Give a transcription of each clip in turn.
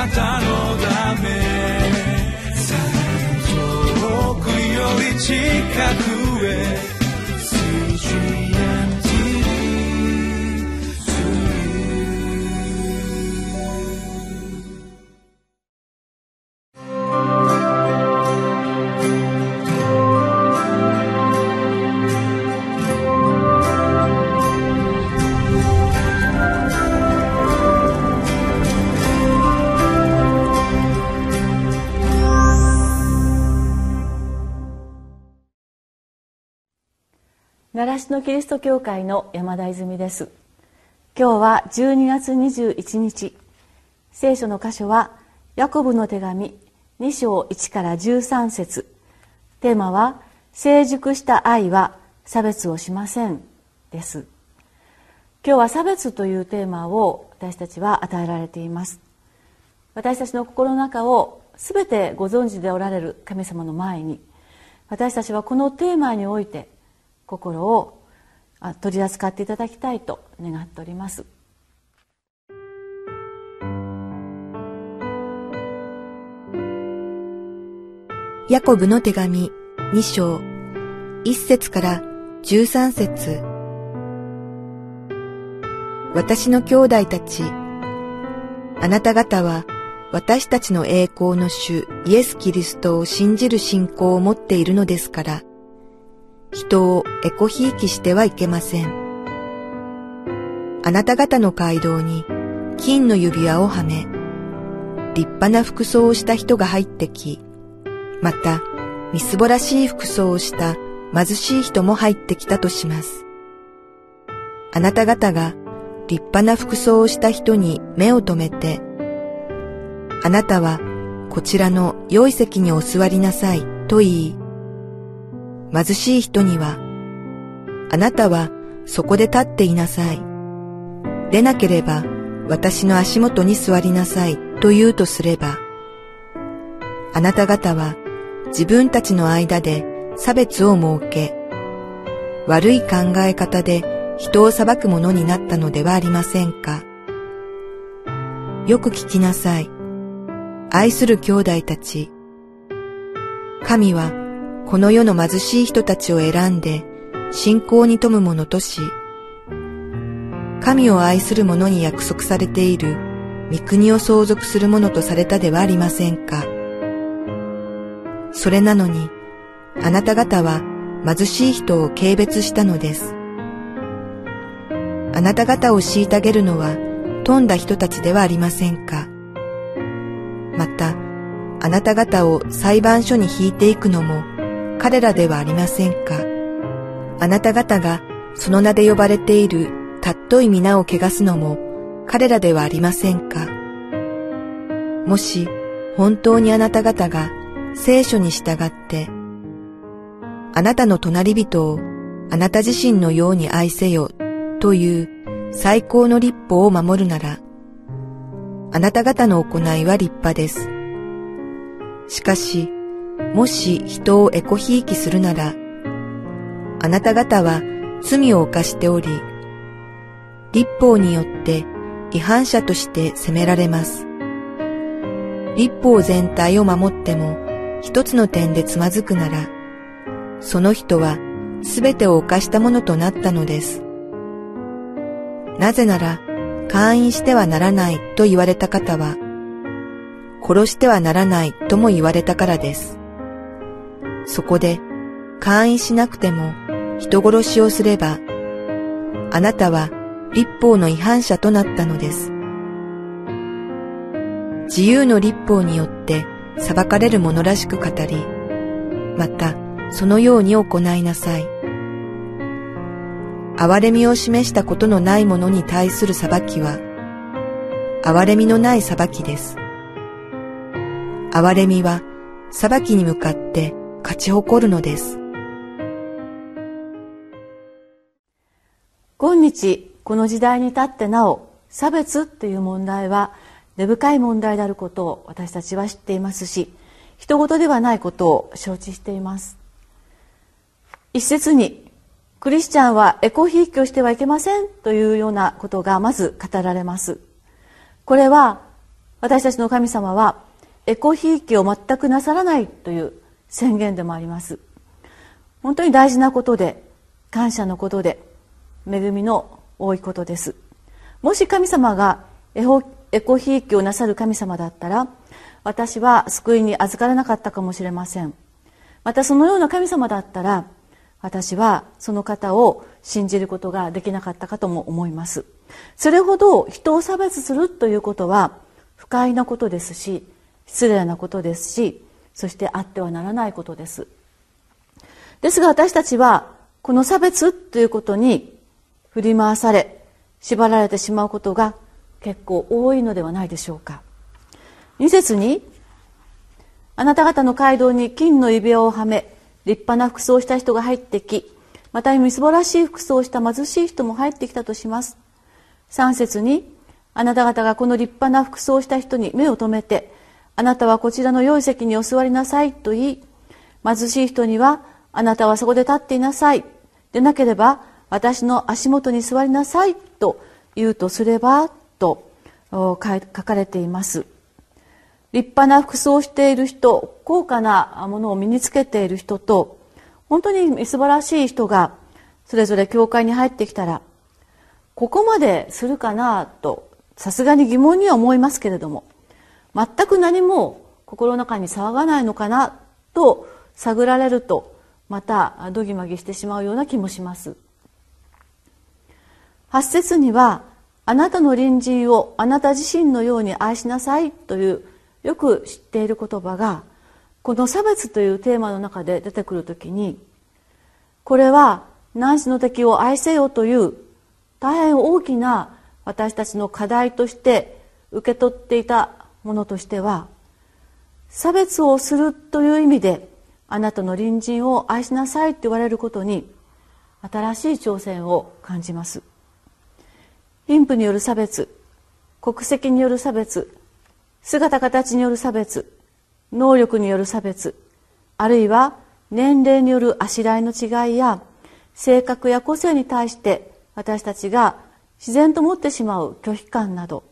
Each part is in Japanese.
なたのため。遠くより近く。習志野キリスト教会の山田泉です。今日は12月21日。聖書の箇所はヤコブの手紙2章1から13節。テーマは成熟した愛は差別をしませんです。今日は差別というテーマを私たちは与えられています。私たちの心の中を全てご存知でおられる神様の前に私たちはこのテーマにおいて心を取り扱っていただきたいと願っております。ヤコブの手紙2章1節から13節。私の兄弟たちあなた方は私たちの栄光の主イエス・キリストを信じる信仰を持っているのですから人をエコひいきしてはいけません。あなた方の街道に金の指輪をはめ、立派な服装をした人が入ってき、また、みすぼらしい服装をした貧しい人も入ってきたとします。あなた方が立派な服装をした人に目を留めて、あなたはこちらの良い席にお座りなさいと言い、貧しい人には、あなたはそこで立っていなさい。でなければ私の足元に座りなさいと言うとすれば、あなた方は自分たちの間で差別を設け、悪い考え方で人を裁くものになったのではありませんか。よく聞きなさい。愛する兄弟たち。神はこの世の貧しい人たちを選んで信仰に富む者とし、神を愛する者に約束されている御国を相続する者とされたではありませんか。それなのに、あなた方は貧しい人を軽蔑したのです。あなた方を虐げるのは富んだ人たちではありませんか。また、あなた方を裁判所に引いていくのも彼らではありませんか。あなた方がその名で呼ばれているたっとい皆を汚すのも彼らではありませんか。もし本当にあなた方が聖書に従って、あなたの隣人をあなた自身のように愛せよという最高の立法を守るなら、あなた方の行いは立派です。しかし、もし人をエコひいきするなら、あなた方は罪を犯しており、立法によって違反者として責められます。立法全体を守っても一つの点でつまずくなら、その人はすべてを犯したものとなったのです。なぜなら、会員してはならないと言われた方は、殺してはならないとも言われたからです。そこで、会員しなくても人殺しをすれば、あなたは立法の違反者となったのです。自由の立法によって裁かれる者らしく語り、またそのように行いなさい。憐れみを示したことのない者に対する裁きは、憐れみのない裁きです。憐れみは裁きに向かって勝ち誇るのです。今日この時代に立ってなお差別っていう問題は根深い問題であることを私たちは知っていますし人事ではないことを承知しています一説にクリスチャンはエコひいきをしてはいけませんというようなことがまず語られますこれは私たちの神様はエコひいきを全くなさらないという宣言でもあります。本当に大事なことで感謝のことで恵みの多いことです。もし神様がエコひいきをなさる神様だったら私は救いに預からなかったかもしれません。またそのような神様だったら私はその方を信じることができなかったかとも思います。それほど人を差別するということは不快なことですし失礼なことですしそしてあってはならないことです。ですが私たちはこの差別ということに振り回され縛られてしまうことが結構多いのではないでしょうか。2節にあなた方の街道に金の指輪をはめ立派な服装をした人が入ってきまたみすぼらしい服装をした貧しい人も入ってきたとします。3節にあなた方がこの立派な服装をした人に目を留めてあなたはこちらの良い席にお座りなさいと言い貧しい人にはあなたはそこで立っていなさい。でなければ私の足元に座りなさいと言うとすればと書かれています。立派な服装をしている人高価なものを身につけている人と本当に素晴らしい人がそれぞれ教会に入ってきたらここまでするかなとさすがに疑問には思いますけれども全く何も心の中に騒がないのかなと探られるとまたどぎまぎしてしまうような気もします。8節にはあなたの隣人をあなた自身のように愛しなさいというよく知っている言葉がこの差別というテーマの中で出てくるときにこれは何しの敵を愛せよという大変大きな私たちの課題として受け取っていたものとしては差別をするという意味であなたの隣人を愛しなさいと言われることに新しい挑戦を感じます。貧富による差別国籍による差別姿形による差別能力による差別あるいは年齢によるあしらいの違いや性格や個性に対して私たちが自然と持ってしまう拒否感など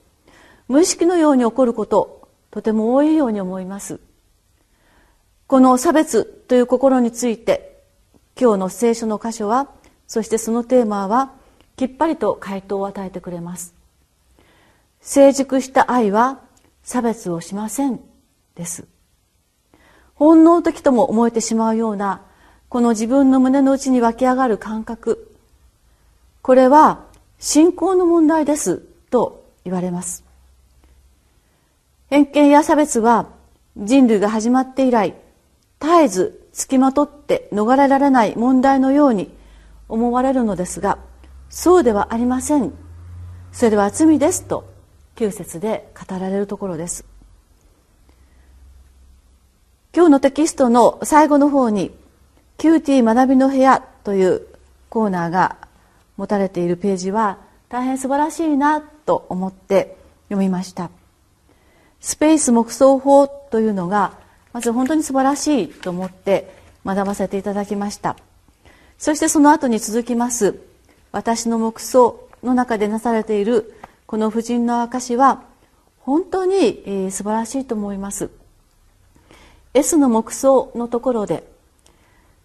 無意識のように起こることとても多いように思います。この差別という心について今日の聖書の箇所はそしてそのテーマはきっぱりと回答を与えてくれます。成熟した愛は差別をしませんです。本能的とも思えてしまうようなこの自分の胸の内に湧き上がる感覚。これは信仰の問題ですと言われます。偏見や差別は人類が始まって以来絶えずつきまとって逃れられない問題のように思われるのですがそうではありません。それでは罪ですと9節で語られるところです。今日のテキストの最後の方に「 QT 学びの部屋」というコーナーが持たれているページは大変素晴らしいなと思って読みました。スペース木葬法というのがまず本当に素晴らしいと思って学ばせていただきました。そしてその後に続きます私の木葬の中でなされているこの婦人の証は本当に、素晴らしいと思います。S の木葬のところで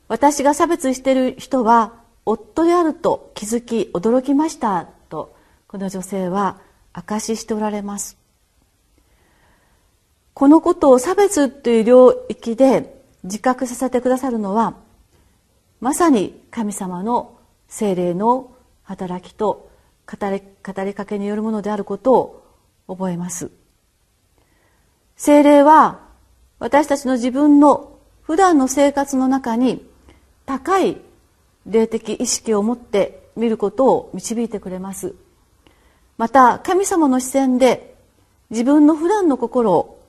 私が差別している人は夫であると気づき驚きましたとこの女性は証ししておられます。このことを差別という領域で自覚させてくださるのはまさに神様の精霊の働きと語り語りかけによるものであることを覚えます。精霊は私たちの自分の普段の生活の中に高い霊的意識を持って見ることを導いてくれます。また神様の視線で自分の普段の心を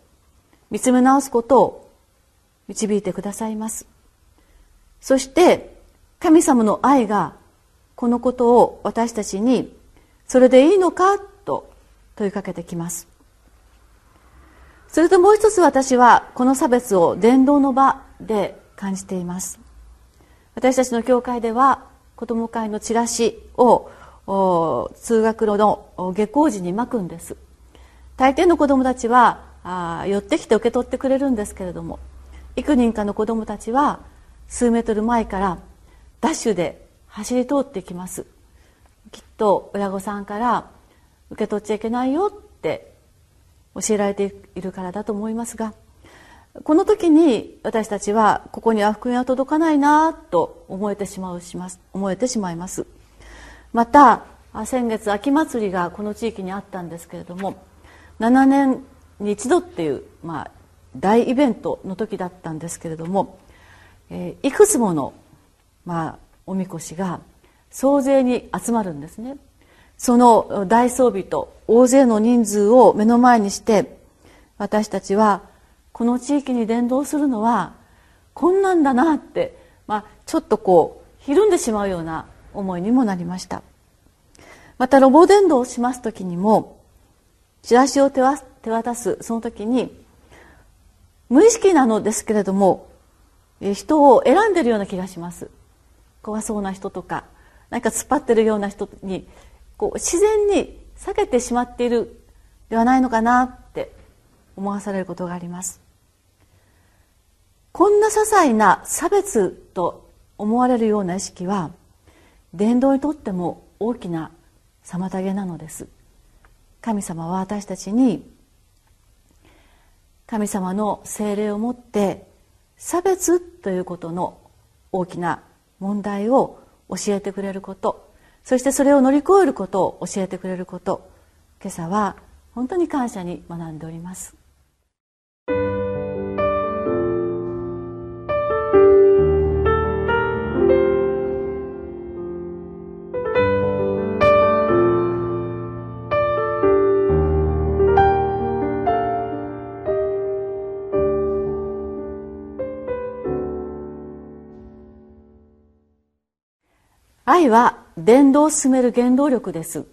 見つめ直すことを導いてくださいます。そして神様の愛がこのことを私たちにそれでいいのかと問いかけてきます。それともう一つ私はこの差別を伝道の場で感じています。私たちの教会では子ども会のチラシを通学路の下校時に巻くんです。大抵の子どもたちはあ寄ってきて受け取ってくれるんですけれども幾人かの子どもたちは数メートル前からダッシュで走り通ってきます。きっと親御さんから受け取っちゃいけないよって教えられているからだと思いますがこの時に私たちはここには福音は届かないなと思えてしまうします思えてしまいます。また先月秋祭りがこの地域にあったんですけれども7年に一度っていう、まあ、大イベントの時だったんですけれども、えー、いくつもの、まあ、おみこしが総勢に集まるんですね。その大装備と大勢の人数を目の前にして私たちはこの地域に伝道するのはこんなんだなって、まあ、ちょっとこうひるんでしまうような思いにもなりました。またロボ伝道をします時にもチラシを手手渡すその時に無意識なのですけれども人を選んでるような気がします。怖そうな人とか何か突っ張ってるような人にこう自然に避けてしまっているではないのかなって思わされることがあります。こんな些細な差別と思われるような意識は伝道にとっても大きな妨げなのです。神様は私たちに神様の精霊をもって差別ということの大きな問題を教えてくれること。そしてそれを乗り越えることを教えてくれること。今朝は本当に感謝に学んでおります。愛は伝道を進める原動力です。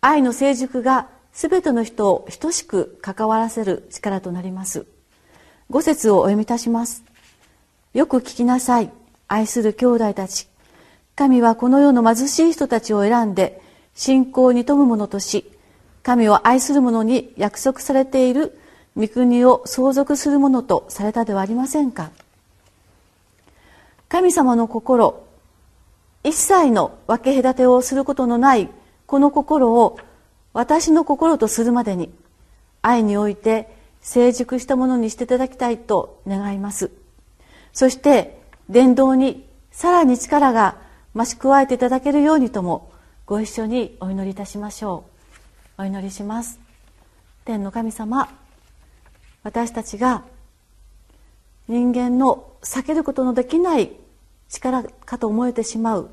愛の成熟が全ての人を等しく関わらせる力となります。五節をお読みいたします。よく聞きなさい。愛する兄弟たち。神はこの世の貧しい人たちを選んで信仰に富む者とし神を愛する者に約束されている御国を相続するものとされたではありませんか。神様の心一切の分け隔てをすることのないこの心を私の心とするまでに愛において成熟したものにしていただきたいと願います。そして伝道にさらに力が増し加えていただけるようにともご一緒にお祈りいたしましょう。お祈りします。天の神様私たちが人間の避けることのできない力かと思えてしまう。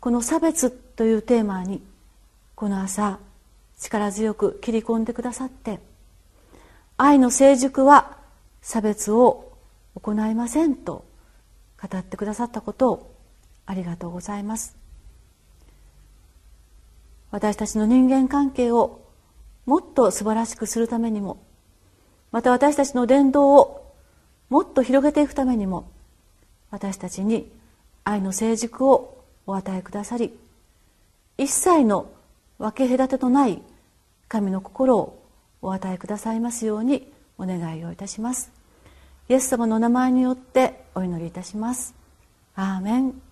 この差別というテーマにこの朝力強く切り込んでくださって愛の成熟は差別を行いませんと語ってくださったことをありがとうございます。私たちの人間関係をもっと素晴らしくするためにもまた私たちの伝道をもっと広げていくためにも私たちに愛の成熟をお与えくださり一切の分け隔てのない神の心をお与えくださいますようにお願いをいたします。イエス様のお名前によってお祈りいたします。アーメン。